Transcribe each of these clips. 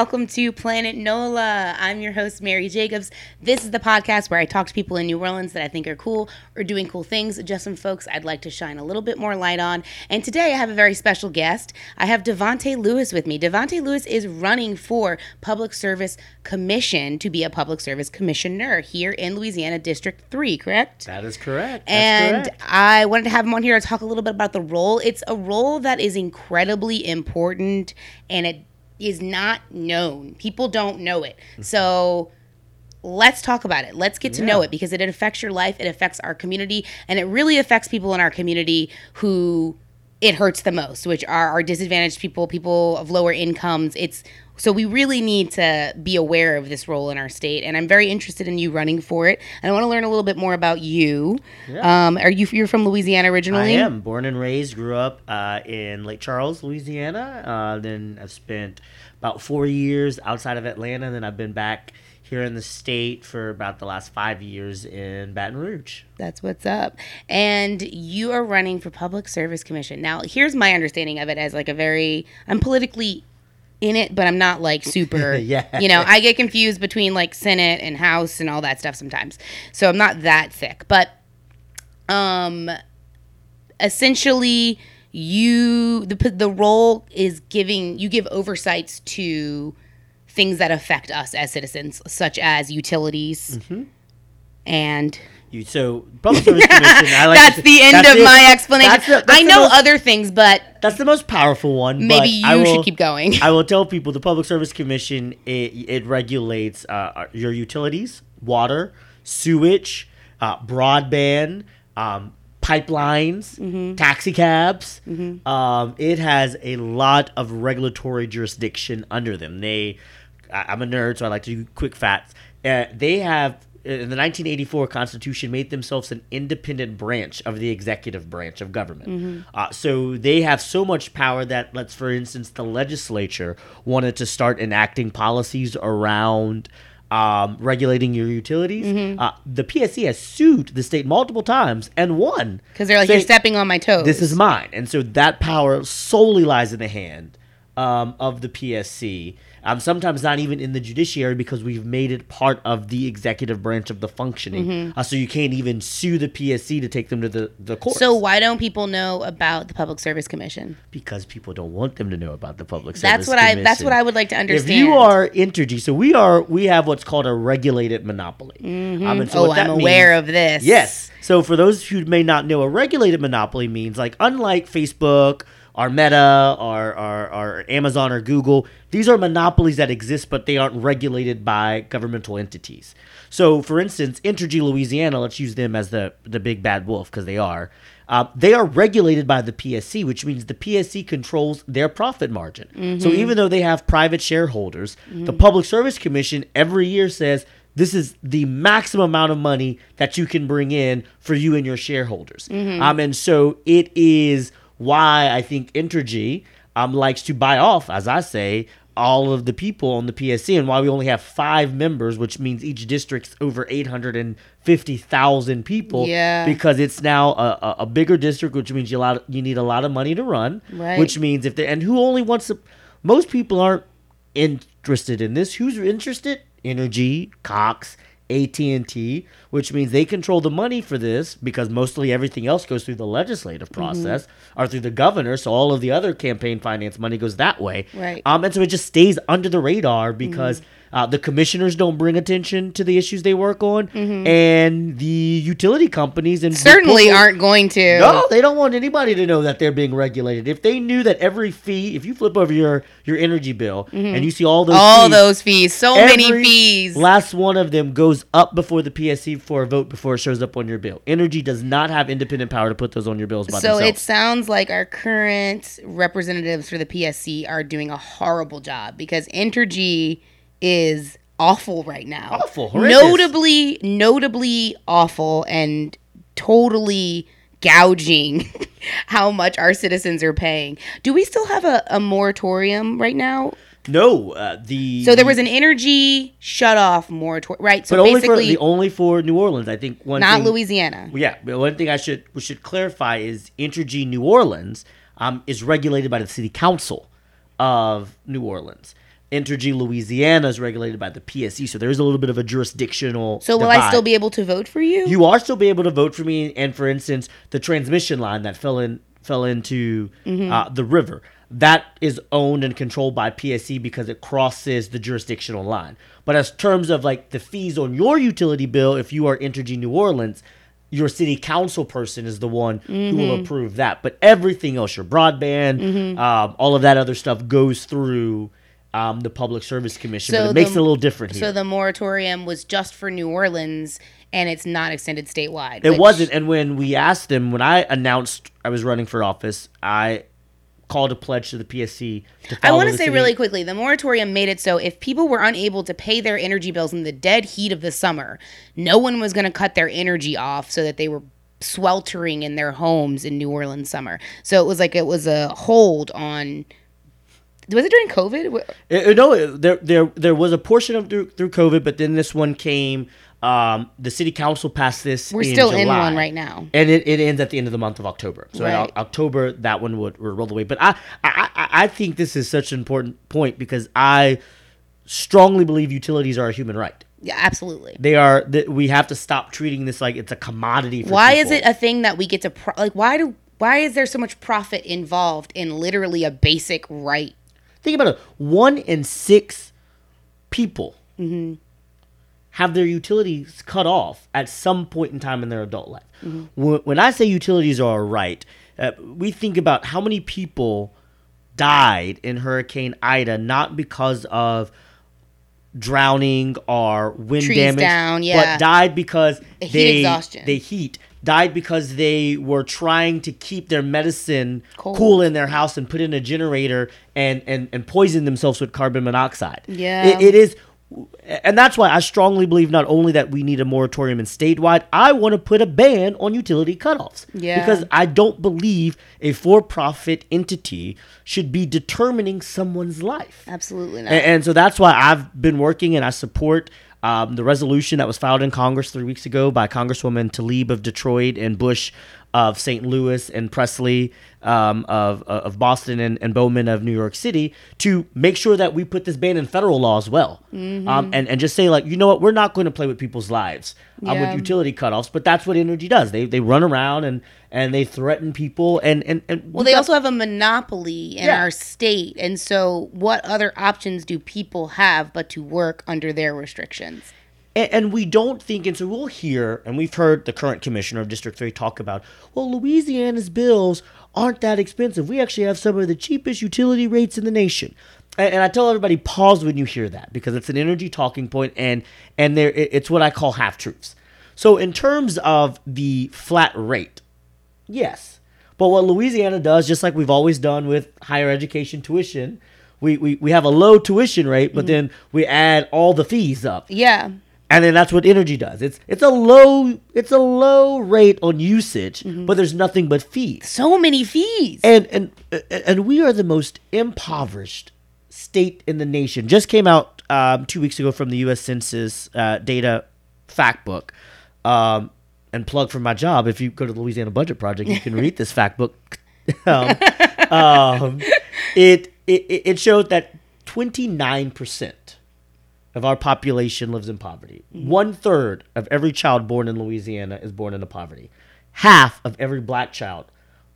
welcome to Planet NOLA. I'm your host, Mary Jacobs. This is the podcast where I talk to people in New Orleans that I think are cool or doing cool things, just some folks I'd like to shine a little bit more light on. And today I have a very special guest. I have Davante Lewis with me. Davante Lewis is running for Public Service Commission to be a Public Service Commissioner here in Louisiana District 3, correct? That is correct. That's and correct. I wanted to have him on here to talk a little bit about the role. It's a role that is incredibly important and it is not known. People don't know it. So let's talk about it. Let's get to know it because it affects your life, it affects our community, and it really affects people in our community who it hurts the most, which are our disadvantaged people, people of lower incomes. It's so we really need to be aware of this role in our state, and I'm very interested in you running for it. And I want to learn a little bit more about you. Um, are you you're from Louisiana originally? I am born and raised, grew up uh, in Lake Charles, Louisiana. Uh, then I've spent about four years outside of Atlanta. And then I've been back here in the state for about the last five years in Baton Rouge. That's what's up. And you are running for Public Service Commission. Now, here's my understanding of it as like a very I'm politically in it, but I'm not like super Yeah. You know, I get confused between like Senate and House and all that stuff sometimes. So I'm not that thick. But um essentially you the the role is giving you give oversights to things that affect us as citizens such as utilities Mm-hmm. and You so public service commission. I like that's to- the end that's of my explanation. That's the- that's I know most- other things, but That's the most powerful one. maybe you will- should keep going. I will tell people the Public Service Commission it, it regulates uh, your utilities, water, sewage, uh, broadband, um, pipelines, Mm-hmm. taxi cabs. Um, it has a lot of regulatory jurisdiction under them. They, I, I'm a nerd, so I like to do quick facts. Uh, they have. In the 1984 Constitution, made themselves an independent branch of the executive branch of government. Uh, so they have so much power that, let's for instance, the legislature wanted to start enacting policies around um, regulating your utilities. Uh, the PSC has sued the state multiple times and won Because they're like, you're stepping on my toes. This is mine, and so that power solely lies in the hand um, of the PSC. Um, sometimes not even in the judiciary because we've made it part of the executive branch of the functioning. Mm-hmm. Uh, so you can't even sue the PSC to take them to the the court. so why don't people know about the Public Service Commission? because people don't want them to know about the public service. That's what I. That's what I would like to understand. If you are Entergy, so we are, we have what's called a regulated monopoly. Um, and so oh, I'm aware means- of this. Yes. So for those who may not know, a regulated monopoly means like unlike Facebook or Meta or, or, or Amazon or Google, these are monopolies that exist, but they aren't regulated by governmental entities. So, for instance, Entergy Louisiana, let's use them as the, the big bad wolf because they are. Uh, they are regulated by the PSC, which means the PSC controls their profit margin. So even though they have private shareholders, the Public Service Commission every year says this is the maximum amount of money that you can bring in for you and your shareholders. Um, and so it is why I think Entergy um, likes to buy off, as I say, all of the people on the PSC and why we only have five members, which means each district's over 850,000 people. Yeah. Because it's now a, a, a bigger district, which means you, a lot, you need a lot of money to run. Right. Which means if they, and who only wants to, most people aren't interested in this. Who's interested? Entergy, Cox, AT&T, which means they control the money for this because mostly everything else goes through the legislative Mm-hmm. process or through the governor, so all of the other campaign finance money goes that way. Right. Um, and so it just stays under the radar Mm-hmm. Uh, the commissioners don't bring attention to the issues they work on, and the utility companies and Mm-hmm. certainly people- aren't going to. no, they don't want anybody to know that they're being regulated. If they knew that every fee, if you flip over your your energy bill and you see all those Mm-hmm. All fees, those fees, so many fees. Last one of them goes up before the PSC for a vote before it shows up on your bill. Entergy does not have independent power to put those on your bills by so themselves. it sounds like our current representatives for the PSC are doing a horrible job because Entergy is awful right now. Awful, horrendous. notably, notably awful, and totally gouging how much our citizens are paying. Do we still have a, a moratorium right now? no, uh, the So there was an energy shut off moratorium, right? So but only for the only for New Orleans. I think one not thing, Louisiana. Yeah, but one thing I should we should clarify is Entergy New Orleans um, is regulated by the city council of New Orleans. Entergy Louisiana is regulated by the PSC, so there's a little bit of a jurisdictional. So will I still be able to vote for you? You are still be able to vote for me, and for instance, the transmission line that fell in fell into Mm-hmm. uh, the river that is owned and controlled by PSC because it crosses the jurisdictional line. But as terms of like the fees on your utility bill, if you are Entergy New Orleans, your city council person is the one who Mm-hmm. will approve that. But everything else, your broadband, um, all of that other stuff goes through. Um, the Public Service Commission, but it makes the- it a little different here. So the moratorium was just for New Orleans, and it's not extended statewide. It which- wasn't. And when we asked them, when I announced I was running for office, I called a pledge to the PSC to I want to say city- really quickly, the moratorium made it so if people were unable to pay their energy bills in the dead heat of the summer, no one was going to cut their energy off so that they were sweltering in their homes in New Orleans summer. So it was like it was a hold on. Was it during COVID? It- it- uh, uh, no, uh, there there there was a portion of through, through COVID, but then this one came. Um, the city council passed this. We're in still in one right now. and it, it ends at the end of the month of October. So in O- October, that one would, would roll away. But I, I I I think this is such an important point because I strongly believe utilities are a human right. Yeah, absolutely. They are we have to stop treating this like it's a commodity. For Why is it a thing that we get to pro- like? Why do why is there so much profit involved in literally a basic right? Think about it. One in six people have their utilities cut off at some point in time in their adult life. When, when I say utilities are a right, uh, we think about how many people died in Hurricane Ida not because of drowning or wind Trees damage, down, yeah. but died because The heat they exhaustion. they heat died because they were trying to keep their medicine Cold. cool in their house and put in a generator and and and poison themselves with carbon monoxide. Yeah. It- it is and that's why I strongly believe not only that we need a moratorium in statewide, I want to put a ban on utility cutoffs. Yeah. Because I don't believe a for-profit entity should be determining someone's life. Absolutely not. And, and so that's why I've been working and I support um, the resolution that was filed in Congress three weeks ago by Congresswoman Tlaib of Detroit and Bush of St. Louis and Presley um, of, of Boston and, and Bowman of New York City to make sure that we put this ban in federal law as well. Mm-hmm. Um, and, and just say, like, you know what, we're not going to play with people's lives um, Yeah. with utility cutoffs, but that's what Entergy does. They, they run around and, and they threaten people. And, and, and well, they got- also have a monopoly in Yeah. our state, and so what other options do people have but to work under their restrictions? And, and we don't think, and so we'll hear, and we've heard the current commissioner of District 3 talk about, well, Louisiana's bills aren't that expensive. We actually have some of the cheapest utility rates in the nation. And, and I tell everybody, pause when you hear that because it's an Entergy talking point, and and there it- it's what I call half truths. So in terms of the flat rate, yes, but what Louisiana does, just like we've always done with higher education tuition, we we, we have a low tuition rate, but then we add all the fees up Yeah. and then that's what Entergy does. It's it's a low it's a low rate on usage, but there's nothing but fees. So many fees. And and and we are the most impoverished state in the nation. Just came out um, two weeks ago from the U.S. Census uh, data fact book. Um, and plug for my job. If you go to the Louisiana Budget Project, you can read this fact book. um, um, it, it it showed that twenty nine percent of our population lives in poverty. One third of every child born in Louisiana is born into poverty. Half of every black child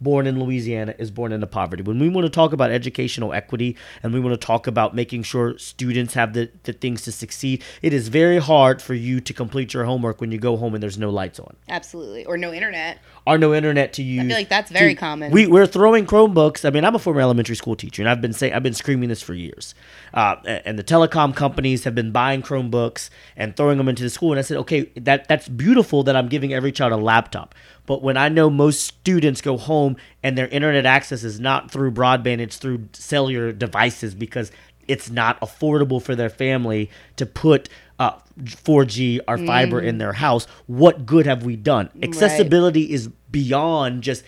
born in Louisiana is born into poverty. When we want to talk about educational equity and we want to talk about making sure students have the, the things to succeed, it is very hard for you to complete your homework when you go home and there's no lights on Absolutely. Or no internet. or no internet to use. I feel like that's very to- common. We we're throwing Chromebooks. I mean, I'm a former elementary school teacher, and I've been saying I've been screaming this for years. Uh, and the telecom companies have been buying Chromebooks and throwing them into the school. And I said, okay, that that's beautiful that I'm giving every child a laptop. But when I know most students go home and their internet access is not through broadband, it's through cellular devices because it's not affordable for their family to put uh, 4G or fiber Mm. in their house. What good have we done? Accessibility is beyond just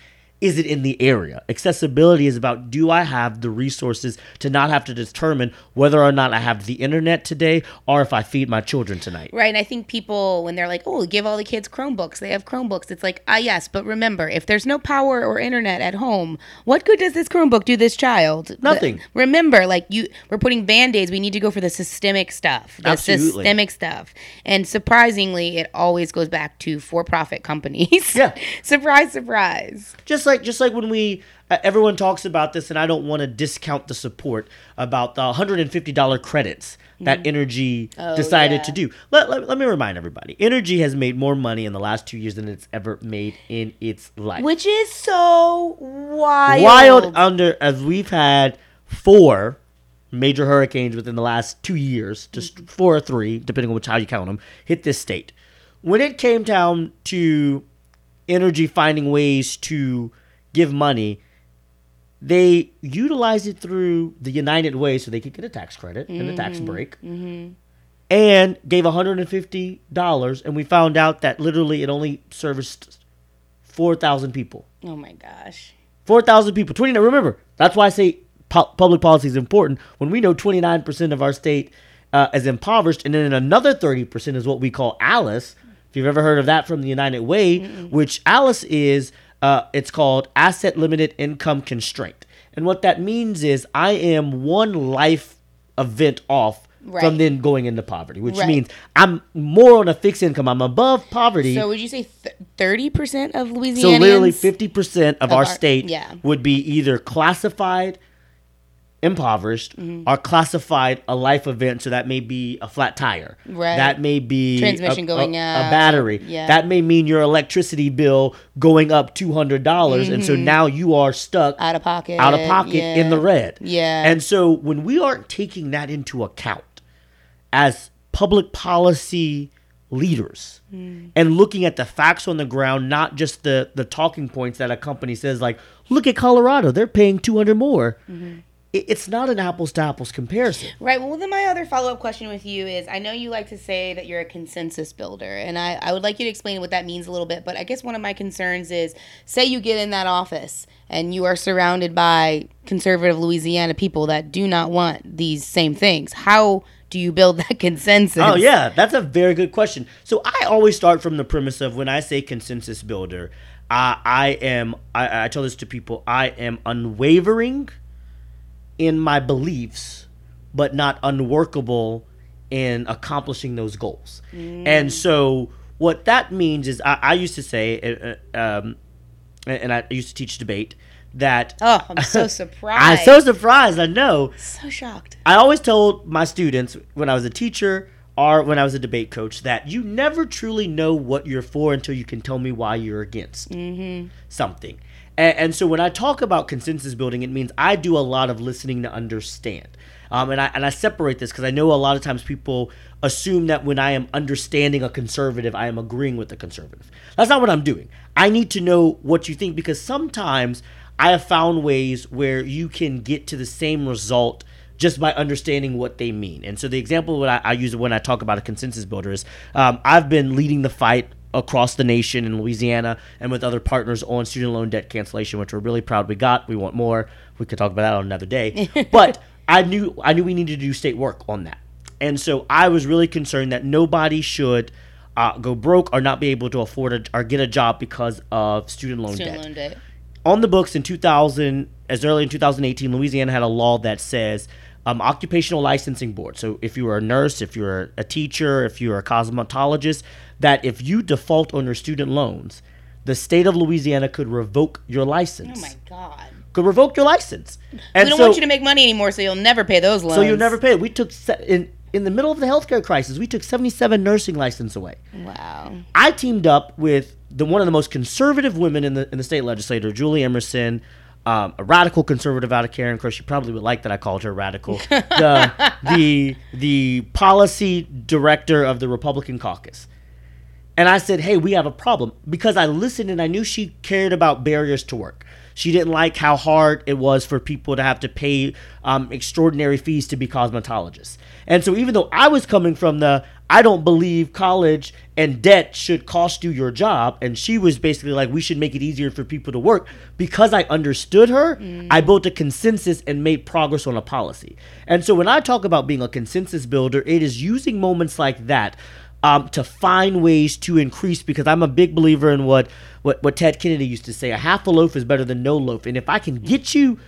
is it in the area? Accessibility is about do I have the resources to not have to determine whether or not I have the internet today or if I feed my children tonight. Right. And I think people, when they're like, oh, give all the kids Chromebooks, they have Chromebooks. It's like, ah, yes, but remember, if there's no power or internet at home, what good does this Chromebook do this child? Nothing. The- remember, like, you, we're putting band aids. We need to go for the systemic stuff, the Absolutely. systemic stuff. And surprisingly, it always goes back to for profit companies. Yeah. surprise, surprise. just like just like when we uh, everyone talks about this and i don't want to discount the support about the $150 credits that Entergy Oh, decided yeah. to do let, let, let me remind everybody Entergy has made more money in the last two years than it's ever made in its life Which is so wild. wild under as we've had four major hurricanes within the last two years, just four or three, depending on which how you count them, hit this state. When it came down to Entergy finding ways to give money, they utilized it through the United Way so they could get a tax credit and a tax break. And gave $150, and we found out that literally it only serviced 4,000 people. Oh my gosh. 4,000 people. 29. Remember, that's why I say pu- public policy is important. When we know 29% of our state uh, is impoverished, and then another 30% is what we call ALICE. If you've ever heard of that from the United Way, which ALICE is, uh, it's called Asset Limited Income Constraint. And what that means is I am one life event off Right. from then going into poverty, which Right. means I'm more on a fixed income. I'm above poverty. So would you say thirty percent of Louisiana? So literally fifty percent of, Of our, our- state yeah. would be either classified impoverished Mm-hmm. or classified a life event. So that may be a flat tire. Right. That may be Transmission a, going a, out. A battery. Yeah. That may mean your electricity bill going up two hundred dollars, and so now you are stuck Mm-hmm. out of pocket. out of pocket yeah. in the red. Yeah. And so when we aren't taking that into account as public policy leaders Hmm. and looking at the facts on the ground, not just the the talking points that a company says like, look at Colorado, they're paying 200 more. Mm-hmm. It, it's not an apples to apples comparison. Right. Well, then my other follow up question with you is I know you like to say that you're a consensus builder, and I, I would like you to explain what that means a little bit. But I guess one of my concerns is say you get in that office and you are surrounded by conservative Louisiana people that do not want these same things. How do you build that consensus? Oh yeah, that's a very good question. So I always start from the premise of when I say consensus builder, I I am I, I tell this to people I am unwavering in my beliefs, but not unworkable in accomplishing those goals. And so what that means is I, I used to say, uh, uh, um, and I used to teach debate that. Oh, I'm so surprised. I'm so surprised. I know. so shocked. I always told my students when I was a teacher or when I was a debate coach that you never truly know what you're for until you can tell me why you're against something. And, and so when I talk about consensus building, it means I do a lot of listening to understand. Um, and I and I separate this because I know a lot of times people assume that when I am understanding a conservative, I am agreeing with the conservative. That's not what I'm doing. I need to know what you think because sometimes I have found ways where you can get to the same result just by understanding what they mean. And so the example that I, I use when I talk about a consensus builder is um, I've been leading the fight across the nation in Louisiana and with other partners on student loan debt cancellation, which we're really proud we got. We want more. We could talk about that on another day. but I knew I knew we needed to do state work on that. And so I was really concerned that nobody should uh, go broke or not be able to afford a, or get a job because of student loan Student debt loan debt. on the books in 2000 as early in 2018 louisiana had a law that says um, occupational licensing board so if you're a nurse if you're a teacher if you're a cosmetologist that if you default on your student loans the state of louisiana could revoke your license Oh my god. could revoke your license and we don't so, want you to make money anymore, so you'll never pay those loans. so you'll never pay it we took se- in in the middle of the healthcare crisis we took 77 nursing license away Wow. I teamed up with the one of the most conservative women in the in the state legislature, Julie Emerson, um, a radical conservative out of Karen. Of course, she probably would like that I called her radical. the the the policy director of the Republican caucus. And I said, "Hey, we have a problem," because I listened and I knew she cared about barriers to work. She didn't like how hard it was for people to have to pay um, extraordinary fees to be cosmetologists. And so, even though I was coming from the I don't believe college and debt should cost you your job. And she was basically like, we should make it easier for people to work. Because I understood her, I built a consensus and made progress on a policy. And so when I talk about being a consensus builder, it is using moments like that um, to find ways to increase because I'm a big believer in what, what, what Ted Kennedy used to say a half a loaf is better than no loaf. And if I can get you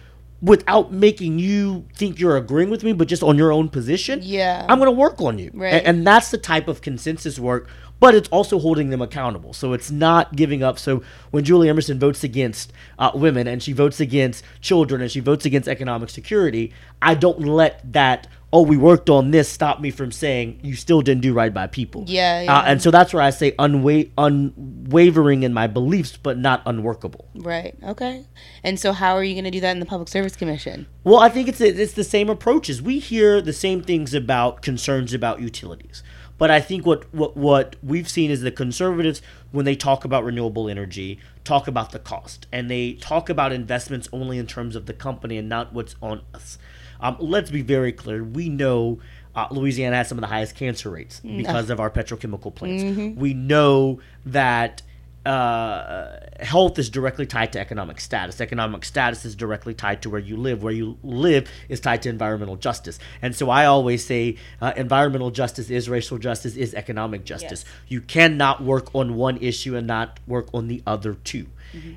without making you think you're agreeing with me, but just on your own position, Yeah. I'm going to work on you. Right. A- And, that's the type of consensus work, but it's also holding them accountable. So it's not giving up. So when Julie Emerson votes against uh, women and she votes against children and she votes against economic security, I don't let that, oh, we worked on this, stop me from saying you still didn't do right by people. Yeah, Uh, yeah. and so that's where I say unwa- unwavering in my beliefs, but not unworkable. Right. Okay. And so, how are you going to do that in the Public Service Commission? Well, I think it's it's the same approaches. We hear the same things about concerns about utilities. But I think what, what what we've seen is the conservatives when they talk about renewable energy talk about the cost and they talk about investments only in terms of the company and not what's on us. Um, let's be very clear. We know uh, Louisiana has some of the highest cancer rates because of our petrochemical plants. We know that uh, health is directly tied to economic status. Economic status is directly tied to where you live. Where you live is tied to environmental justice. And so I always say uh, environmental justice is racial justice, is economic justice. Yes. You cannot work on one issue and not work on the other 2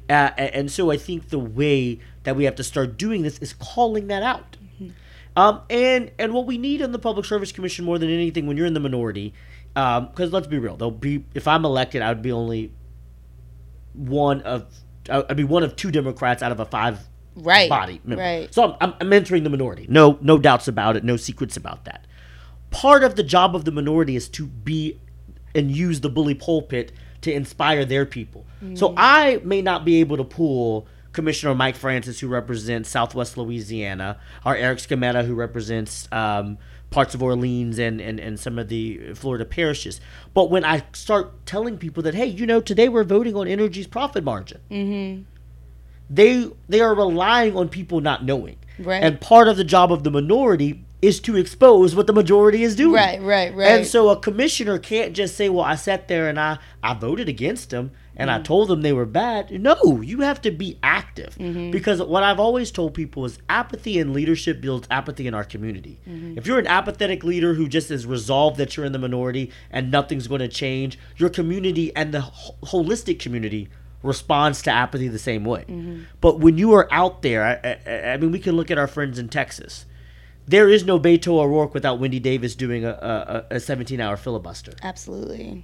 Uh, and so I think the way that we have to start doing this is calling that out. Um, and and what we need in the Public Service Commission more than anything, when you're in the minority, because let's be real, there'll be if I'm elected, I would be only one of I'd be one of two Democrats out of a five Right. body member. Right. So I'm, I'm, I'm entering the minority. No no doubts about it. No secrets about that. Part of the job of the minority is to be and use the bully pulpit to inspire their people. So I may not be able to pull Commissioner Mike Francis, who represents Southwest Louisiana, or Eric Skrmetta, who represents um, parts of Orleans and, and, and some of the Florida parishes. But when I start telling people that, hey, you know, today we're voting on Entergy's profit margin, they they are relying on people not knowing. Right. And part of the job of the minority is to expose what the majority is doing. Right, right, right. And so a commissioner can't just say, "Well, I sat there and I I voted against them and Mm. I told them they were bad." No, you have to be active Mm-hmm. because what I've always told people is apathy in leadership builds apathy in our community. Mm-hmm. If you're an apathetic leader who just is resolved that you're in the minority and nothing's going to change, your community and the ho- holistic community responds to apathy the same way. Mm-hmm. But when you are out there, I, I, I mean, we can look at our friends in Texas. There is no Beto O'Rourke without Wendy Davis doing a, a, a 17 hour filibuster. Absolutely.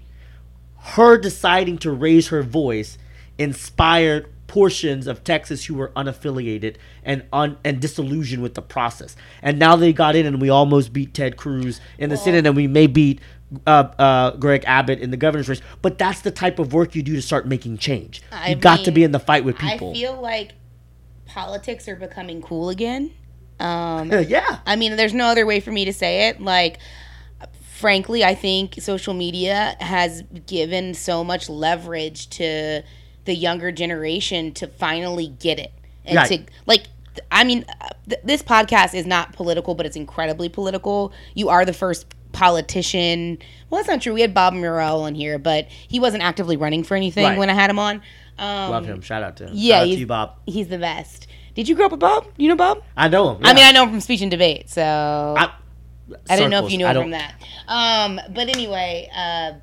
Her deciding to raise her voice inspired portions of Texas who were unaffiliated and un, and disillusioned with the process. And now they got in and we almost beat Ted Cruz in the Senate and we may beat uh, uh, Greg Abbott in the governor's race. But that's the type of work you do to start making change. I you got to be in the fight with people. I feel like politics are becoming cool again. Um, yeah. I mean, there's no other way for me to say it. Like, frankly, I think social media has given so much leverage to the younger generation to finally get it and Right. to like. I mean, th- this podcast is not political, but it's incredibly political. You are the first politician. Well, that's not true. We had Bob Murrell on here, but he wasn't actively running for anything Right. when I had him on. Um, Love him. Shout out to him. Yeah, Shout out to you, Bob. He's the best. Did you grow up with Bob? You know Bob? I know him. I mean. I know him from speech and debate, so I, I didn't know if you knew from that. Um, but anyway, uh,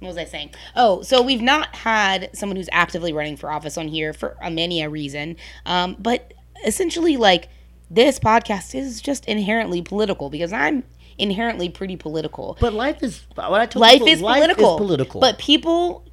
what was I saying? Oh, so we've not had someone who's actively running for office on here for a many a reason. Um, but essentially, like this podcast is just inherently political because I'm inherently pretty political. But life is. What I told life people, is life political. Is political. But people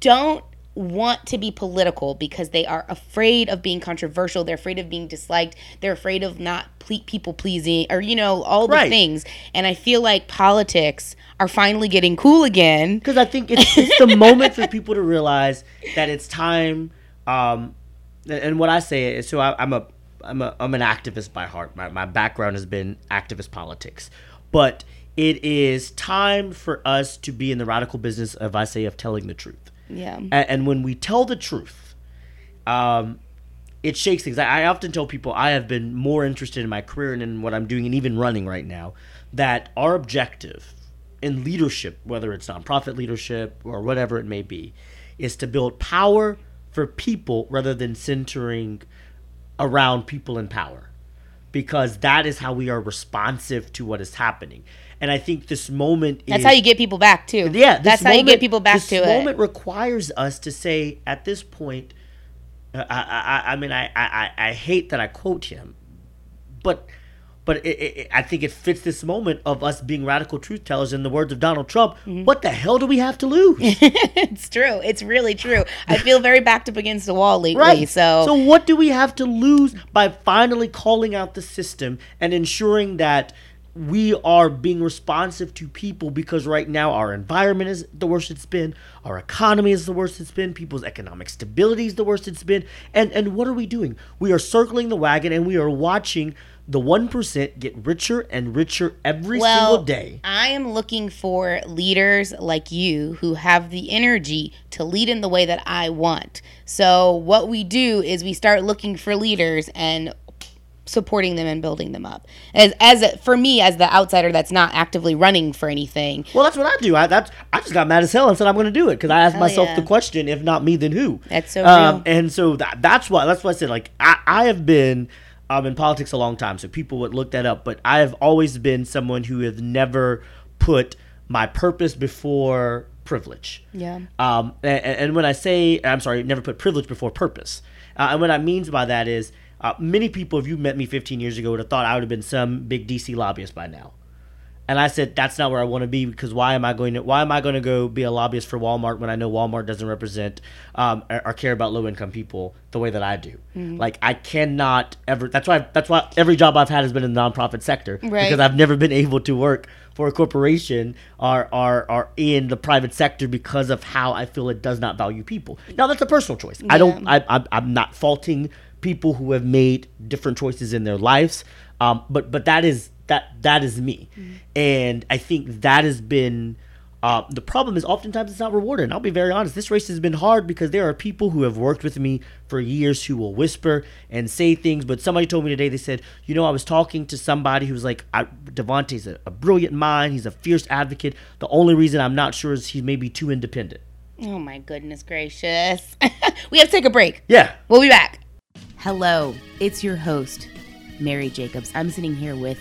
don't want to be political because they are afraid of being controversial. They're afraid of being disliked. They're afraid of not ple- people pleasing or, you know, all the Right. things. And I feel like politics are finally getting cool again. because I think it's, it's the moment for people to realize that it's time. Um, and what I say is, so I, I'm a I'm a I'm an activist by heart. My my background has been activist politics, but it is time for us to be in the radical business of I say of telling the truth. Yeah. and, and when we tell the truth, um, it shakes things. I, I often tell people I have been more interested in my career and in what I'm doing, and even running right now, that our objective in leadership, whether it's nonprofit leadership or whatever it may be, is to build power for people rather than centering around people in power. Because that is how we are responsive to what is happening. And I think this moment That's is, how you get people back too. yeah, this that's how you get people back this to it. This moment requires us to say at this point. uh, I, I, I mean, I, I, I hate that I quote him, but, but it, it, I think it fits this moment of us being radical truth tellers. In the words of Donald Trump, Mm-hmm. what the hell do we have to lose? it's true. It's really true. I feel very backed up against the wall lately. Right. So, so what do we have to lose by finally calling out the system and ensuring that we are being responsive to people because right now our environment is the worst it's been, our economy is the worst it's been, people's economic stability is the worst it's been. And and what are we doing? We are circling the wagon and we are watching the 1% get richer and richer every well, single day. I am looking for leaders like you who have the energy to lead in the way that I want. So, what we do is we start looking for leaders and supporting them and building them up. As as a, for me as the outsider that's not actively running for anything. Well, that's what I do. I that's I just got mad as hell and said I'm going to do it because I asked Hell myself yeah. the question: if not me, then who? That's so Um, and so that that's why that's why I said like I I have been um in politics a long time, so people would look that up. But I have always been someone who has never put my purpose before privilege. Yeah. Um, and, and when I say, I'm sorry, never put privilege before purpose. Uh, and what I mean by that is, uh, many people, if you met me 15 years ago, would have thought I would have been some big DC lobbyist by now. And I said, that's not where I want to be because why am I going to, why am I going to go be a lobbyist for Walmart when I know Walmart doesn't represent um, or, or care about low income people the way that I do? Like I cannot ever. That's why. That's why every job I've had has been in the nonprofit sector Right. because I've never been able to work for a corporation or, or, or in the private sector because of how I feel it does not value people. Now that's a personal choice. I don't. I, I, I'm not faulting people who have made different choices in their lives, um, but but that is that that is me, and I think that has been. Uh, the problem is oftentimes it's not rewarded. And I'll be very honest. This race has been hard because there are people who have worked with me for years who will whisper and say things. But somebody told me today, they said, you know, I was talking to somebody who's like, I, Davante's a, a brilliant mind. He's a fierce advocate. The only reason I'm not sure is he's maybe too independent. Oh my goodness gracious. we have to take a break. Yeah. We'll be back. Hello, it's your host, Mary Jacobs. I'm sitting here with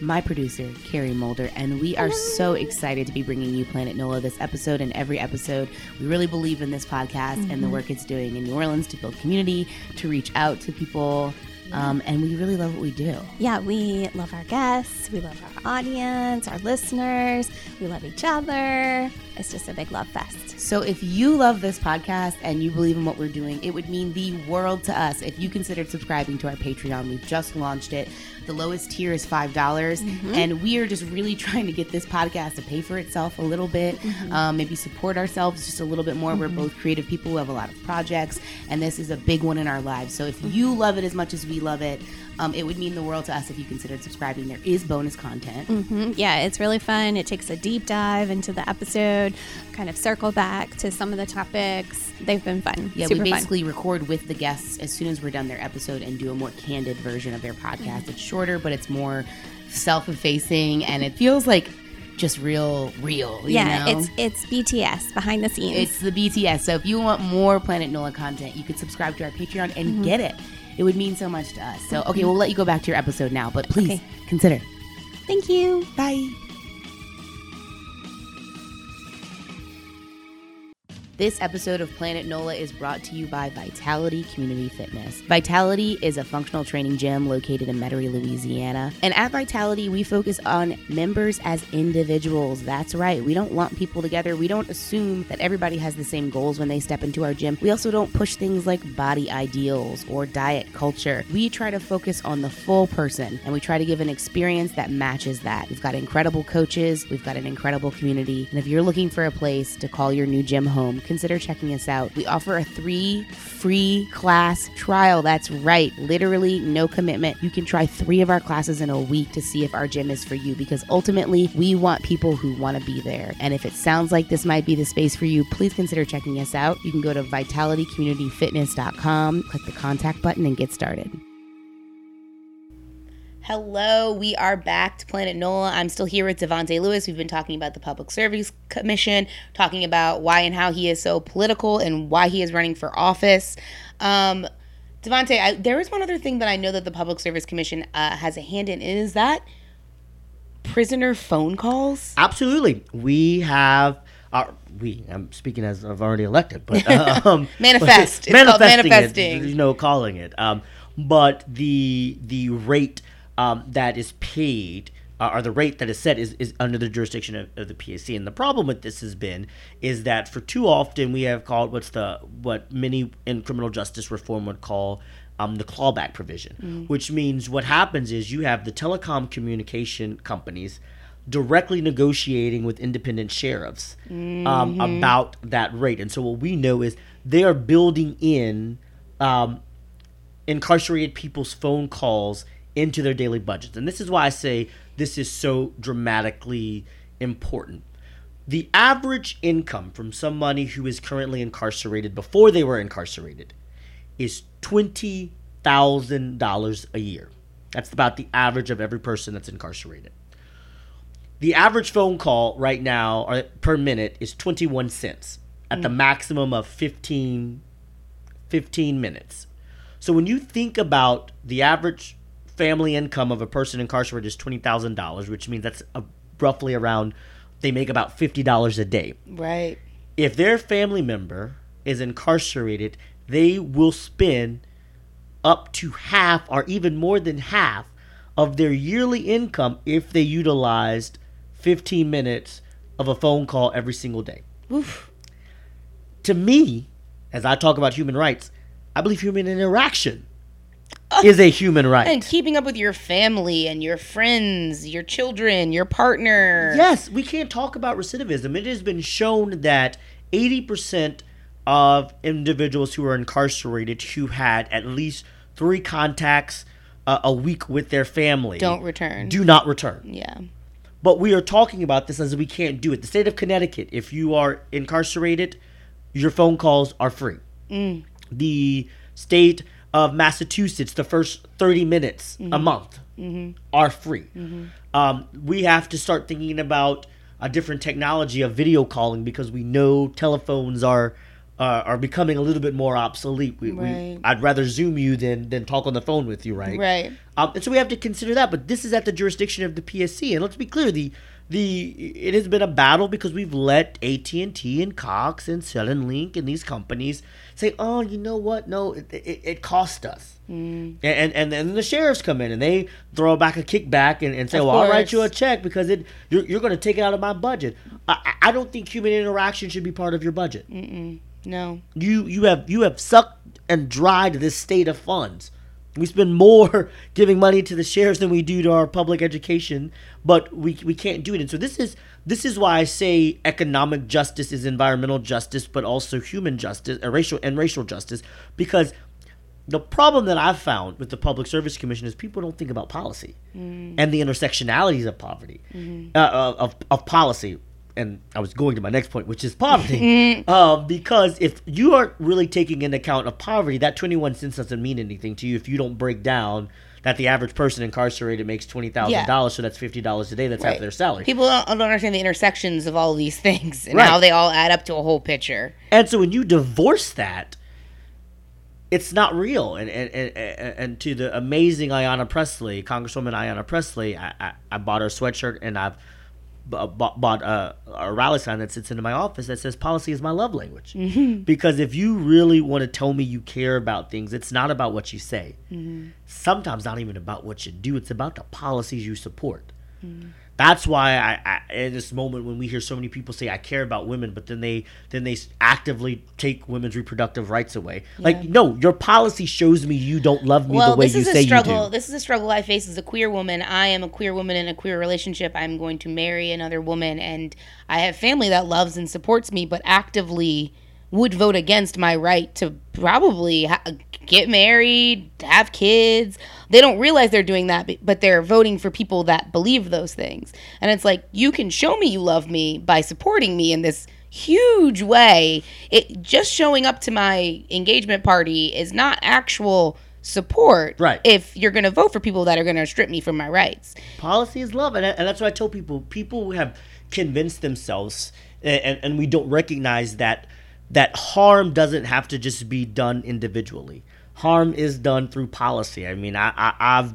my producer, Carrie Mulder, and we are so excited to be bringing you Planet NOLA this episode and every episode. We really believe in this podcast and the work it's doing in New Orleans to build community, to reach out to people, um, and we really love what we do. Yeah, we love our guests, we love our audience, our listeners, we love each other. It's just a big love fest. So if you love this podcast and you believe in what we're doing, it would mean the world to us if you considered subscribing to our Patreon. We've just launched it. The lowest tier is $5. dollars And we are just really trying to get this podcast to pay for itself a little bit, um, maybe support ourselves just a little bit more. We're both creative people who have a lot of projects, and this is a big one in our lives. So if you love it as much as we love it, um, it would mean the world to us if you considered subscribing. There is bonus content. Mhm. Yeah, it's really fun. It takes a deep dive into the episode, kind of circle back to some of the topics. They've been fun. Yeah, Super we fun. basically record with the guests as soon as we're done their episode and do a more candid version of their podcast. It's shorter, but it's more self-effacing, and it feels like just real, real. you Yeah, know? it's it's BTS behind the scenes. it's the BTS. So if you want more Planet Nola content, you could subscribe to our Patreon and mm-hmm. get it. It would mean so much to us. So okay, we'll let you go back to your episode now, but please Okay. consider. Thank you. Bye. This episode of Planet NOLA is brought to you by Vitality Community Fitness. Vitality is a functional training gym located in Metairie, Louisiana. And at Vitality, we focus on members as individuals. That's right. We don't lump people together. We don't assume that everybody has the same goals when they step into our gym. We also don't push things like body ideals or diet culture. We try to focus on the full person and we try to give an experience that matches that. We've got incredible coaches, we've got an incredible community. And if you're looking for a place to call your new gym home, consider checking us out. We offer a three free class trial. That's right, literally no commitment. You can try three of our classes in a week to see if our gym is for you because ultimately we want people who want to be there. And if it sounds like this might be the space for you, please consider checking us out. You can go to vitalitycommunityfitness.com, click the contact button, and get started. Hello, we are back to Planet NOLA. I'm still here with Davante Lewis. We've been talking about the Public Service Commission, talking about why and how he is so political and why he is running for office. Um, Davante, there is one other thing that I know that the Public Service Commission uh, has a hand in. Is that prisoner phone calls? Absolutely. We have. Uh, we. I'm speaking as I've already elected, but um, Manifest. It's called manifesting, manifesting. It, you know, calling it. Um, but the the rate um, that is paid. Uh, or the rate that is set is, is under the jurisdiction of, of the PSC, and the problem with this has been is that for too often we have called what's the what many in criminal justice reform would call um, the clawback provision, which means what happens is you have the telecom communication companies directly negotiating with independent sheriffs um, about that rate. And so what we know is they are building in um, incarcerated people's phone calls into their daily budgets. And this is why I say this is so dramatically important. The average income from somebody who is currently incarcerated before they were incarcerated is $20,000 a year. That's about the average of every person that's incarcerated. The average phone call right now or per minute is 21 cents at the mm. maximum of 15, 15 minutes. So when you think about the average family income of a person incarcerated is $20,000, which means that's a, roughly around, they make about $50 a day Right. if their family member is incarcerated, they will spend up to half or even more than half of their yearly income if they utilized 15 minutes of a phone call every single day. Oof. To me, as I talk about human rights, I believe human interaction is a human right. And keeping up with your family and your friends, your children, your partner. Yes, we can't talk about recidivism. It has been shown that 80% of individuals who are incarcerated who had at least three contacts uh, a week with their family Don't return. do not return. yeah. But we are talking about this as we can't do it. The state of Connecticut, if you are incarcerated, your phone calls are free. The state of Massachusetts, the first 30 minutes a month are free. Um, we have to start thinking about a different technology of video calling because we know telephones are. Uh, are becoming a little bit more obsolete. We, Right. we, I'd rather Zoom you than than talk on the phone with you, right? Right. Um, and so we have to consider that. But this is at the jurisdiction of the PSC. And let's be clear: the the it has been a battle because we've let AT and T and Cox and Link and these companies say, "Oh, you know what? No, it it, it cost us." Mm. And, and then the sheriffs come in and they throw back a kickback and, and say, Of "Well, I'll write you a check because it you're, you're going to take it out of my budget." I, I I don't think human interaction should be part of your budget No. you you have you have sucked and dried this state of funds. We spend more giving money to the sheriffs than we do to our public education, but we, we can't do it. And so this is this is why I say economic justice is environmental justice, but also human justice, uh, racial and racial justice, because the problem that I've found with the Public Service Commission is people don't think about policy and the intersectionalities of poverty, uh, of, of, of policy. And I was going to my next point, which is poverty. um, because if you aren't really taking into account of poverty, that 21 cents doesn't mean anything to you if you don't break down that the average person incarcerated makes $20,000, Yeah. so that's $50 a day, that's half Right. their salary. People don't, don't understand the intersections of all of these things and Right. how they all add up to a whole picture. And so when you divorce that, it's not real. And and, and, and to the amazing Ayanna Presley, Congresswoman Ayanna Presley, I, I, I bought her a sweatshirt and I've bought, bought a, a rally sign that sits into my office that says policy is my love language. Mm-hmm. Because if you really want to tell me you care about things, it's not about what you say. Mm-hmm. Sometimes not even about what you do. It's about the policies you support. Mm-hmm. That's why I, I in this moment when we hear so many people say I care about women, but then they then they actively take women's reproductive rights away. Like no, your policy shows me you don't love me well, the way you is say a struggle. you do. This is a struggle I face as a queer woman. I am a queer woman in a queer relationship. I'm going to marry another woman, and I have family that loves and supports me, but actively would vote against my right to probably ha- get married, have kids. They don't realize they're doing that, but- they're voting for people that believe those things. And it's like you can show me you love me by supporting me in this huge way. It just showing up to my engagement party is not actual support Right. if you're going to vote for people that are going to strip me from my rights. policy is love and, and that's what i tell people people have convinced themselves and, and, and we don't recognize that that harm doesn't have to just be done individually harm is done through policy i mean i, I i've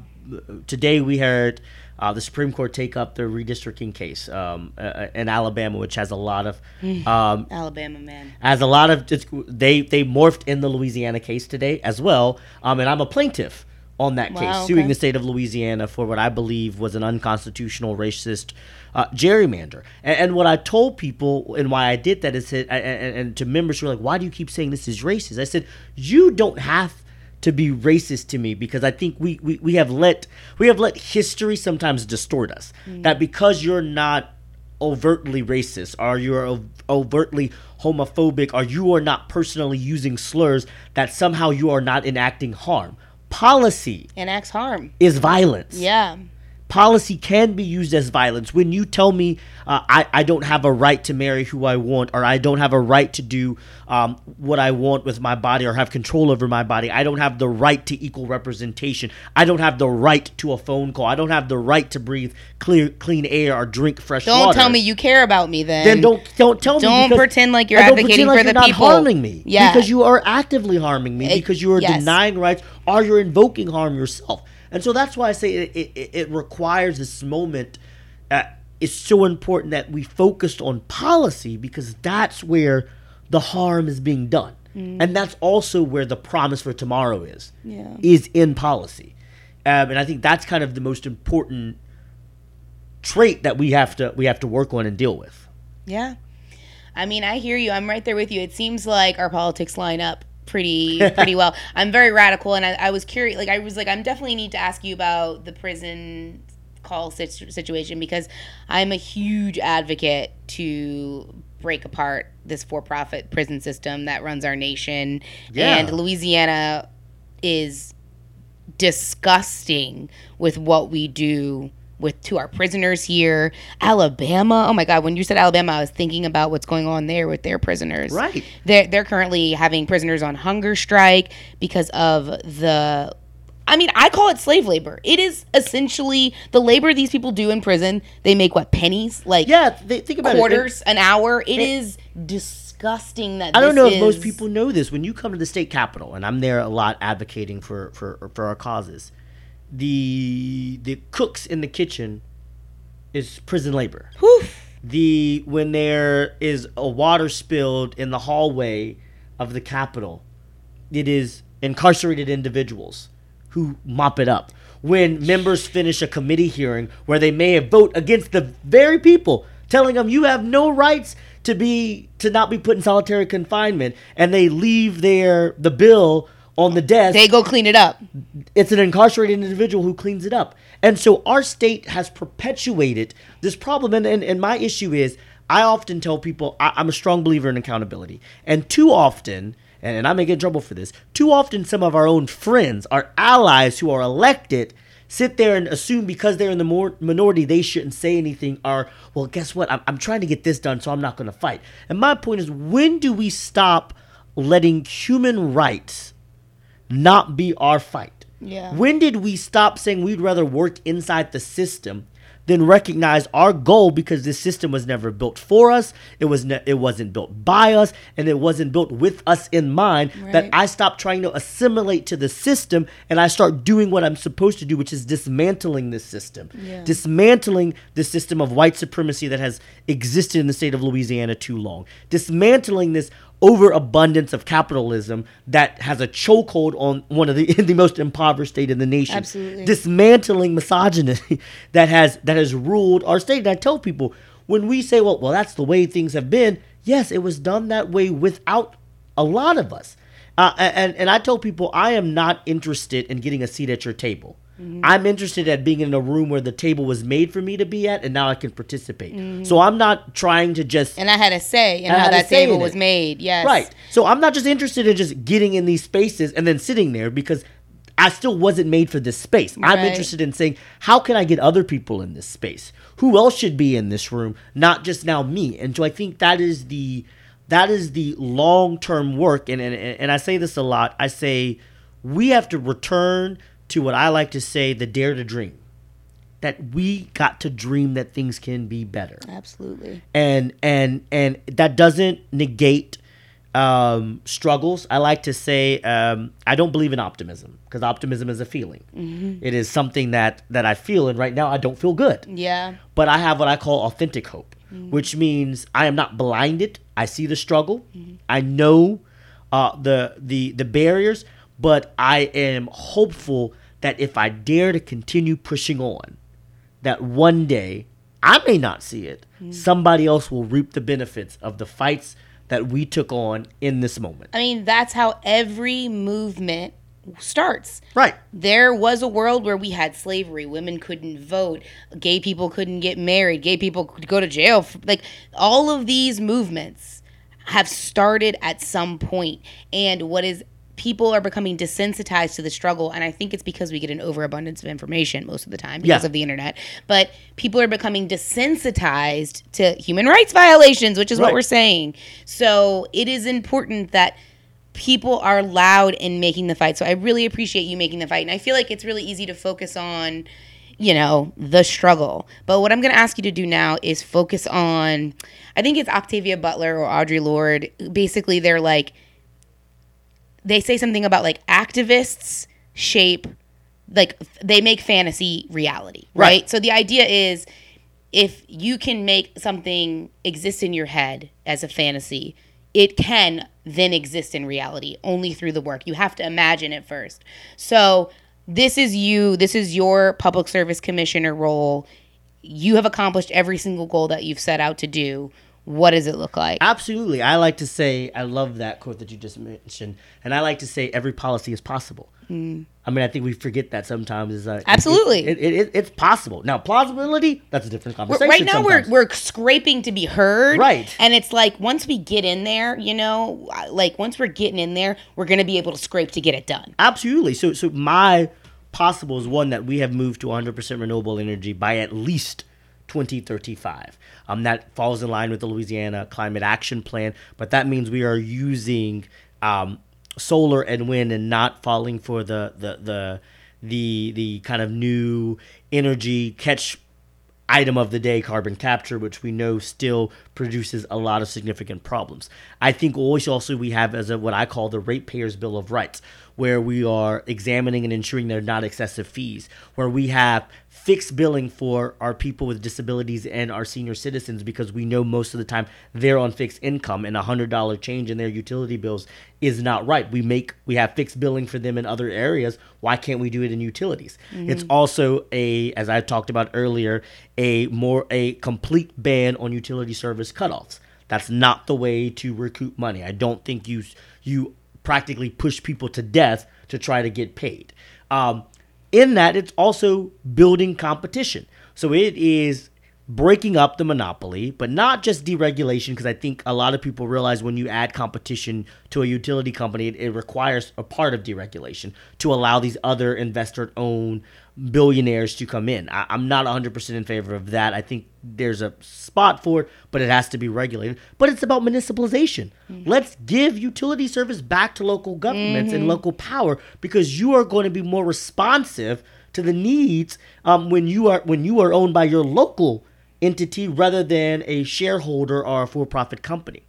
today we heard uh, the Supreme Court take up the redistricting case um, uh, in Alabama, which has a lot of um, Alabama man. as a lot of they they morphed in the Louisiana case today as well. Um, and I'm a plaintiff on that Wow, case, suing the state of Louisiana for what I believe was an unconstitutional racist uh, gerrymander. And, and what I told people and why I did that is that, and, and, and to members who are like, why do you keep saying this is racist? I said, you don't have to be racist to me because I think we, we, we have let we have let history sometimes distort us. Mm. That because you're not overtly racist or you're ov- overtly homophobic or you are not personally using slurs that somehow you are not enacting harm. Policy enacts harm. is violence Yeah. Policy can be used as violence. When you tell me uh, I, I don't have a right to marry who I want, or I don't have a right to do um, what I want with my body, or have control over my body, I don't have the right to equal representation. I don't have the right to a phone call. I don't have the right to breathe clear, clean air or drink fresh water. Don't tell me you care about me then. Then don't don't tell me. Don't pretend like you're don't advocating like for you're the not people. harming me. Yeah. because you are actively harming me because you are yes. denying rights or you're invoking harm yourself. And so that's why I say it, it, it- requires this moment. Uh, it's so important that we focused on policy because that's where the harm is being done, and that's also where the promise for tomorrow is. Yeah. is in policy, um, and I think that's kind of the most important trait that we have to we have to work on and deal with. Yeah. I mean, I hear you. I'm right there with you. It seems like our politics line up pretty pretty well. I'm very radical and I, I was curious like I was like I'm definitely need to ask you about the prison call situ- situation because I'm a huge advocate to break apart this for-profit prison system that runs our nation Yeah. and Louisiana is disgusting with what we do with to our prisoners here. Alabama, oh my god, when you said Alabama, I was thinking about what's going on there with their prisoners. Right. They're they're currently having prisoners on hunger strike because of the I mean, I call it slave labor. It is essentially the labor these people do in prison. They make what pennies, like Yeah, they, think about quarters it. an hour. It is disgusting that I don't know if most people know this. When you come to the state capitol, and I'm there a lot advocating for for for our causes, the the cooks in the kitchen is prison labor. Whew. The when there is a water spilled in the hallway of the capitol, it is incarcerated individuals who mop it up. When members finish a committee hearing where they may have vote against the very people telling them you have no rights to be to not be put in solitary confinement and they leave their the bill on the desk They go clean it up. it's an incarcerated individual who cleans it up. And so our state has perpetuated this problem. And, and, and my issue is I often tell people I, I'm a strong believer in accountability. And too often, and, and I may get in trouble for this, too often some of our own friends, our allies who are elected, sit there and assume because they're in the more minority they shouldn't say anything or well guess what I'm, I'm trying to get this done so i'm not going to fight and my point is when do we stop letting human rights not be our fight. Yeah. When did we stop saying we'd rather work inside the system than recognize our goal because this system was never built for us, it was ne- it wasn't built by us, and it wasn't built with us in mind. That I stop trying to assimilate to the system and I start doing what I'm supposed to do, which is dismantling this system, Yeah. dismantling the system of white supremacy that has existed in the state of Louisiana too long, dismantling this overabundance of capitalism that has a chokehold on one of the the most impoverished state in the nation. Absolutely. Dismantling misogyny that has that has ruled our state. And I tell people when we say, well, well, that's the way things have been. Yes, it was done that way without a lot of us. Uh, and and I tell people I am not interested in getting a seat at your table. Mm-hmm. I'm interested at being in a room where the table was made for me to be at, and now I can participate. Mm-hmm. So I'm not trying to just And I had a say in how that table was it. made. Yes. Right. So I'm not just interested in just getting in these spaces and then sitting there because I still wasn't made for this space. I'm interested in saying, how can I get other people in this space? Who else should be in this room? Not just now me. And so I think that is the that is the long term work. And, and and I say this a lot. I say we have to return to what I like to say the dare to dream. That we got to dream that things can be better. Absolutely. And and and that doesn't negate um, struggles. I like to say um, I don't believe in optimism because optimism is a feeling. It is something that that I feel, and right now I don't feel good. Yeah. But I have what I call authentic hope, which means I am not blinded. I see the struggle. I know uh, the the the barriers, but I am hopeful that if I dare to continue pushing on, that one day I may not see it. Somebody else will reap the benefits of the fights that we took on in this moment. I mean, that's how every movement starts. Right. There was a world where we had slavery. Women couldn't vote. Gay people couldn't get married. Gay people could go to jail. f- Like all of these movements have started at some point. And what is people are becoming desensitized to the struggle and i think it's because we get an overabundance of information most of the time because Yeah. of the internet but people are becoming desensitized to human rights violations which is what we're saying so it is important that people are loud in making the fight. So I really appreciate you making the fight. And I feel like it's really easy to focus on, you know, the struggle. But what I'm going to ask you to do now is focus on, I think it's Octavia Butler or Audre Lorde. Basically, they're like, they say something about like activists shape, like they make fantasy reality, right? Right. So the idea is if you can make something exist in your head as a fantasy, it can then exist in reality only through the work. You have to imagine it first. So, this is you, this is your public service commissioner role. You have accomplished every single goal that you've set out to do. What does it look like? Absolutely. I like to say, I love that quote that you just mentioned. And I like to say, every policy is possible. I mean, I think we forget that sometimes. Is Mm. Absolutely. It, it, it, it's possible. Now, plausibility, that's a different We're- conversation. right now sometimes. we're we're scraping to be heard Right. and it's like once we get in there you know like once we're getting in there we're gonna be able to scrape to get it done Absolutely. So, so my possible is one that we have moved to 100% renewable energy by at least 2035. Um, that falls in line with the Louisiana Climate Action Plan, but that means we are using um, solar and wind and not falling for the the the the the kind of new energy catch item of the day, carbon capture, which we know still produces a lot of significant problems. I think also we have as a, what I call the ratepayers bill of rights, where we are examining and ensuring there are not excessive fees, where we have fixed billing for our people with disabilities and our senior citizens because we know most of the time they're on fixed income and a hundred dollar change in their utility bills is not right. We make we have fixed billing for them in other areas. Why can't we do it in utilities? Mm-hmm. It's also a as I talked about earlier, a more a complete ban on utility service cutoffs. That's not the way to recoup money. I don't think you you practically push people to death to try to get paid. Um, in that, it's also building competition. So it is breaking up the monopoly, but not just deregulation, because I think a lot of people realize when you add competition to a utility company, it, it requires a part of deregulation to allow these other investor owned billionaires to come in. I, I'm not 100% in favor of that. I think there's a spot for it, but it has to be regulated. But it's about municipalization. Let's give utility service back to local governments and local power because you are going to be more responsive to the needs um, when you are when you are owned by your local entity rather than a shareholder or a for-profit company.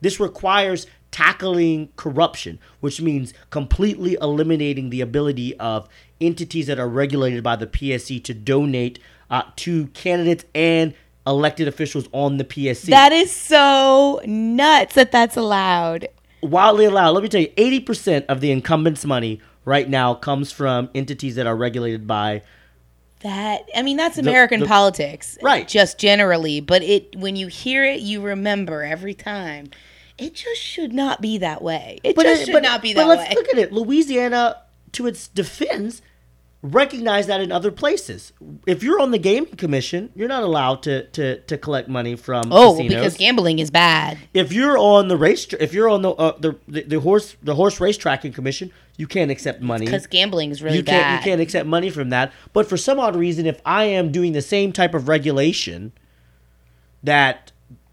This requires tackling corruption, which means completely eliminating the ability of entities that are regulated by the PSC to donate uh, to candidates and elected officials on the PSC. that is so nuts that that's allowed Wildly allowed. Let me tell you, 80% of the incumbents' money right now comes from entities that are regulated by that i mean that's american the- politics Right. just generally but it when you hear it you remember every time it just should not be that way it just it- should not be that but let's way look at it. Louisiana, to its defense, recognize that in other places. If you're on the gaming commission, you're not allowed to to, to collect money from oh casinos. because gambling is bad if you're on the race, if you're on the uh, the, the the horse the horse race tracking commission, you can't accept money. because gambling is really you can't bad you can't accept money from that. But for some odd reason, if I am doing the same type of regulation that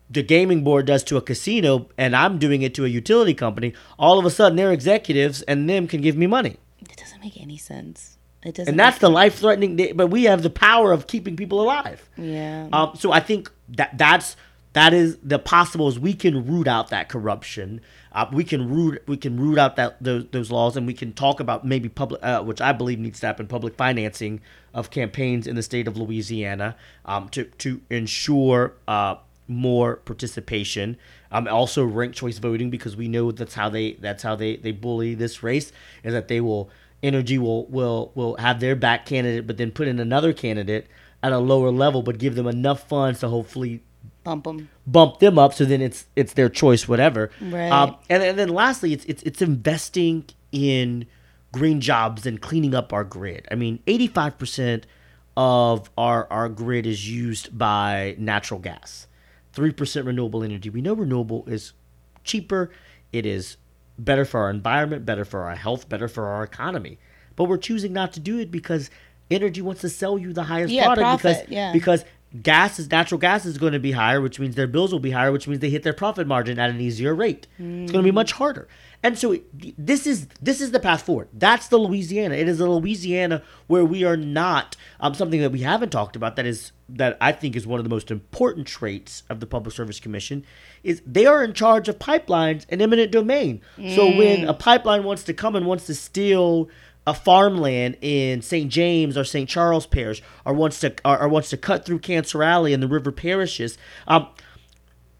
the gaming board does to a casino, and I'm doing it to a utility company, all of a sudden their executives and them can give me money. It doesn't make any sense. It doesn't. And that's the life threatening. But we have the power of keeping people alive. Yeah. Um, so I think that that's that is the possible is we can root out that corruption. Uh, we can root we can root out that those, those laws, and we can talk about maybe public, uh, which I believe needs to happen, public financing of campaigns in the state of Louisiana um, to to ensure uh, more participation. Um, also ranked choice voting because we know that's how they that's how they they bully this race is that they will Entergy will will will have their back candidate, but then put in another candidate at a lower level, but give them enough funds to hopefully Bump them. bump them up so then it's it's their choice whatever Right. um, and, and then lastly it's, it's it's investing in green jobs and cleaning up our grid i mean 85% of our our grid is used by natural gas 3% renewable Entergy we know renewable is cheaper it is better for our environment better for our health better for our economy but we're choosing not to do it because energy wants to sell you the highest Yeah, product profit, because yeah. because gas is natural gas is going to be higher, which means their bills will be higher, which means they hit their profit margin at an easier rate. It's going to be much harder. And so it- this is this is the path forward. That's the Louisiana. It is a Louisiana where we are not um, something that we haven't talked about. That is that I think is one of the most important traits of the Public Service Commission is they are in charge of pipelines and eminent domain. So when a pipeline wants to come and wants to steal a farmland in St. James or St. Charles Parish, or wants to or, or wants to cut through Cancer Alley and the river parishes. Um,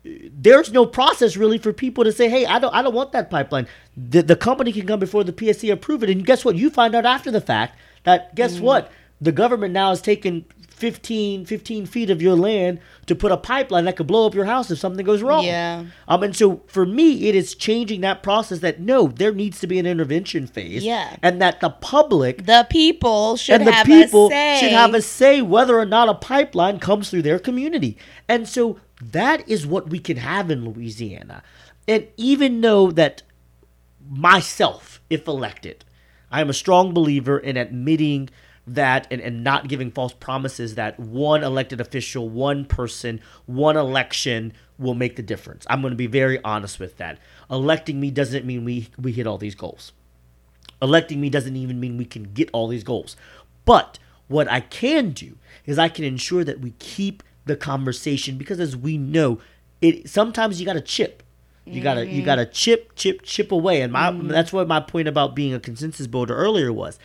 there's no process really for people to say, "Hey, I don't, I don't want that pipeline." The, the company can come before the PSC approve it, and guess what? You find out after the fact that guess what? The government now has taken 15, 15 feet of your land to put a pipeline that could blow up your house if something goes wrong. Yeah. Um, and so for me, it is changing that process. That no, there needs to be an intervention phase. Yeah. and that the public The people should and the have people a say. should have a say whether or not a pipeline comes through their community. And so that is what we can have in Louisiana. And even though that myself, if elected, I am a strong believer in admitting that and, and not giving false promises that one elected official, one person, one election will make the difference. I'm going to be very honest with that. Electing me doesn't mean we, we hit all these goals electing me doesn't even mean we can get all these goals. But what I can do is I can ensure that we keep the conversation because as we know, it sometimes you got to chip. You got to you mm-hmm. got to chip chip chip away and my mm-hmm. that's what my point about being a consensus builder earlier was.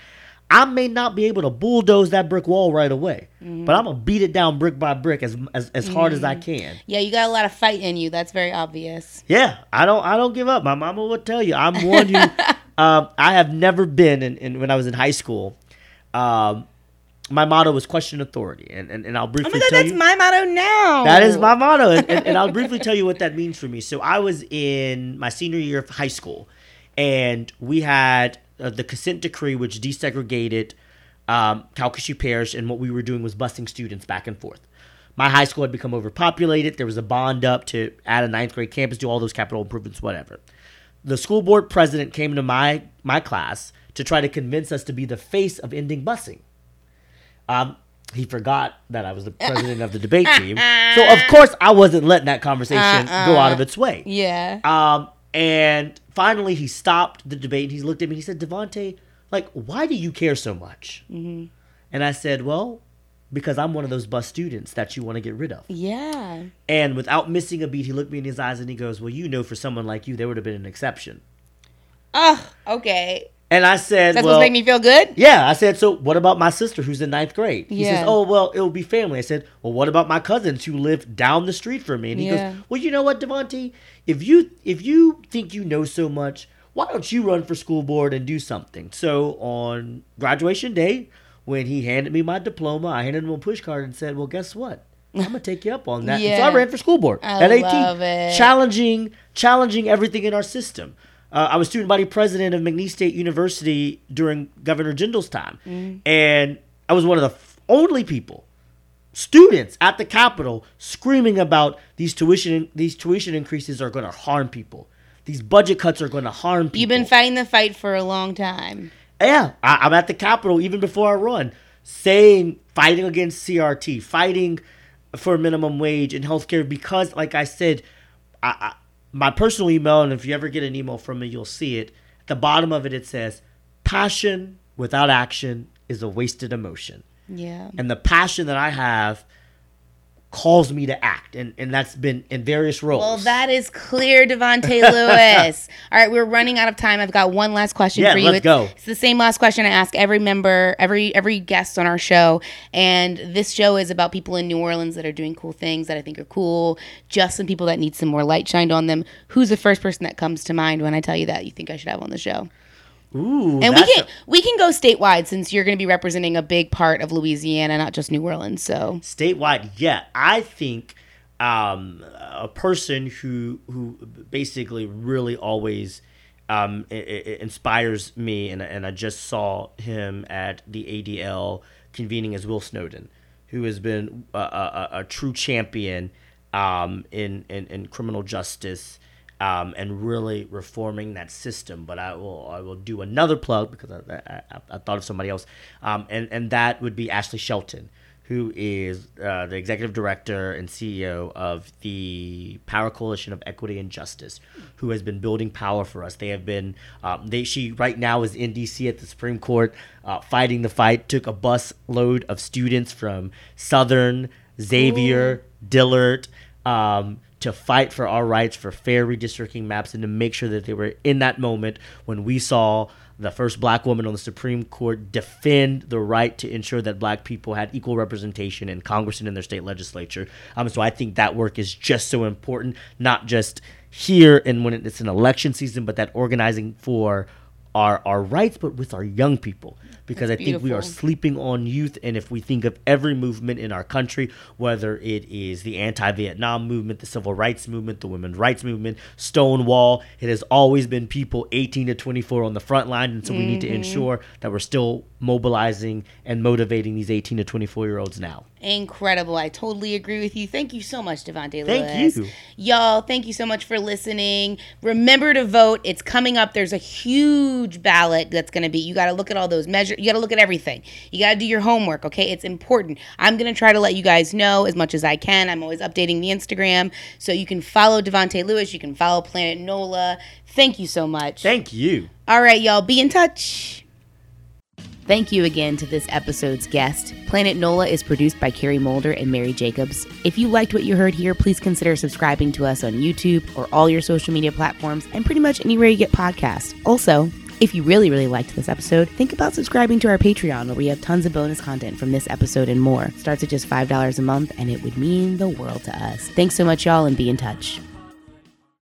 I may not be able to bulldoze that brick wall right away, but I'm gonna beat it down brick by brick as as, as hard as I can. Yeah, you got a lot of fight in you. That's very obvious. Yeah, I don't. I don't give up. My mama will tell you. I'm one who. um, I have never been in, in when I was in high school. Um, my motto was question authority, and and, and I'll briefly. Oh my god, that's you. my motto now. That is my motto, and, and, and I'll briefly tell you what that means for me. So I was in my senior year of high school, and we had uh, the consent decree, which desegregated um, Calcasieu Parish, and what we were doing was busing students back and forth. My high school had become overpopulated. There was a bond up to add a ninth grade campus, do all those capital improvements, whatever. The school board president came to my my class to try to convince us to be the face of ending busing. Um, he forgot that I was the president of the debate team. So of course I wasn't letting that conversation go out of its way. Yeah. Um, and finally he stopped the debate and he looked at me and he said, Davante, like, why do you care so much? Mm-hmm. And I said, well, because I'm one of those bus students that you want to get rid of. yeah. And without missing a beat, he looked me in his eyes and he goes, well, you know, for someone like you, there would have been an exception. Oh, okay. And I said, That's well, to make me feel good. Yeah, I said, so what about my sister who's in ninth grade? He Yeah. says, oh, well, it'll be family. I said, well, what about my cousins who live down the street from me? And he Yeah. goes, well, you know what, Davante? If you if you think you know so much, why don't you run for school board and do something? So on graduation day, when he handed me my diploma, I handed him a push card and said, well, guess what? I'm gonna take you up on that. And so I ran for school board I at 18, love it. challenging challenging everything in our system. Uh, I was student body president of McNeese State University during Governor Jindal's time, Mm-hmm. and I was one of the f- only people, students at the Capitol, screaming about these tuition these tuition increases are going to harm people. These budget cuts are going to harm people. You've been fighting the fight for a long time. Yeah, I, I'm at the Capitol even before I run, saying fighting against CRT, fighting for minimum wage and healthcare because, like I said, I, I, my personal email, and if you ever get an email from me, you'll see it. At the bottom of it, it says, passion without action is a wasted emotion. Yeah. And the passion that I have calls me to act and, and that's been in various roles. Well, that is clear, Davante Lewis. All right, we're running out of time. I've got one last question Yeah, for you. let's it's, go. It's the same last question I ask every member, every every guest on our show. And this show is about people in New Orleans that are doing cool things that I think are cool. Just some people that need some more light shined on them. Who's the first person that comes to mind when I tell you that you think I should have on the show? Ooh, And we can a- we can go statewide since you're going to be representing a big part of Louisiana, not just New Orleans. So statewide yeah i think um, a person who who basically really always um, i- i- inspires me and, and i just saw him at the adl convening as will snowden who has been a, a, a- a true champion um, in, in, in criminal justice um, and really reforming that system. But I will I will do another plug because I, I, I, thought of somebody else, um, and and that would be Ashley Shelton, who is uh, the executive director and CEO of the Power Coalition of Equity and Justice, who has been building power for us. They have been um, they she right now is in D.C. at the Supreme Court uh, fighting the fight. Took a bus load of students from Southern, Xavier, Dillard. Um, to fight for our rights for fair redistricting maps and to make sure that they were in that moment when we saw the first black woman on the Supreme Court defend the right to ensure that black people had equal representation in Congress and in their state legislature. Um, so I think that work is just so important, not just here and when it's an election season, but that organizing for our, our rights, but with our young people. Because That's I think we are sleeping on youth. And if we think of every movement in our country, whether it is the anti Vietnam movement, the civil rights movement, the women's rights movement, Stonewall, it has always been people 18 to 24 on the front line. And so we need to Mm-hmm. ensure that we're still mobilizing and motivating these 18 to 24 year olds now. Incredible. I totally agree with you. Thank you so much, Davante Lewis. Thank you. Y'all, thank you so much for listening. Remember to vote. It's coming up. There's a huge ballot that's going to be. You got to look at all those measures. You got to look at everything. You got to do your homework, okay? It's important. I'm going to try to let you guys know as much as I can. I'm always updating the Instagram. So you can follow Davante Lewis. You can follow Planet NOLA. Thank you so much. Thank you. All right, y'all, be in touch. Thank you again to this episode's guest. Planet NOLA is produced by Carrie Mulder and Mary Jacobs. If you liked what you heard here, please consider subscribing to us on YouTube or all your social media platforms and pretty much anywhere you get podcasts. Also, if you really, really liked this episode, think about subscribing to our Patreon where we have tons of bonus content from this episode and more. Starts at just $5 a month and it would mean the world to us. Thanks so much, y'all, and be in touch.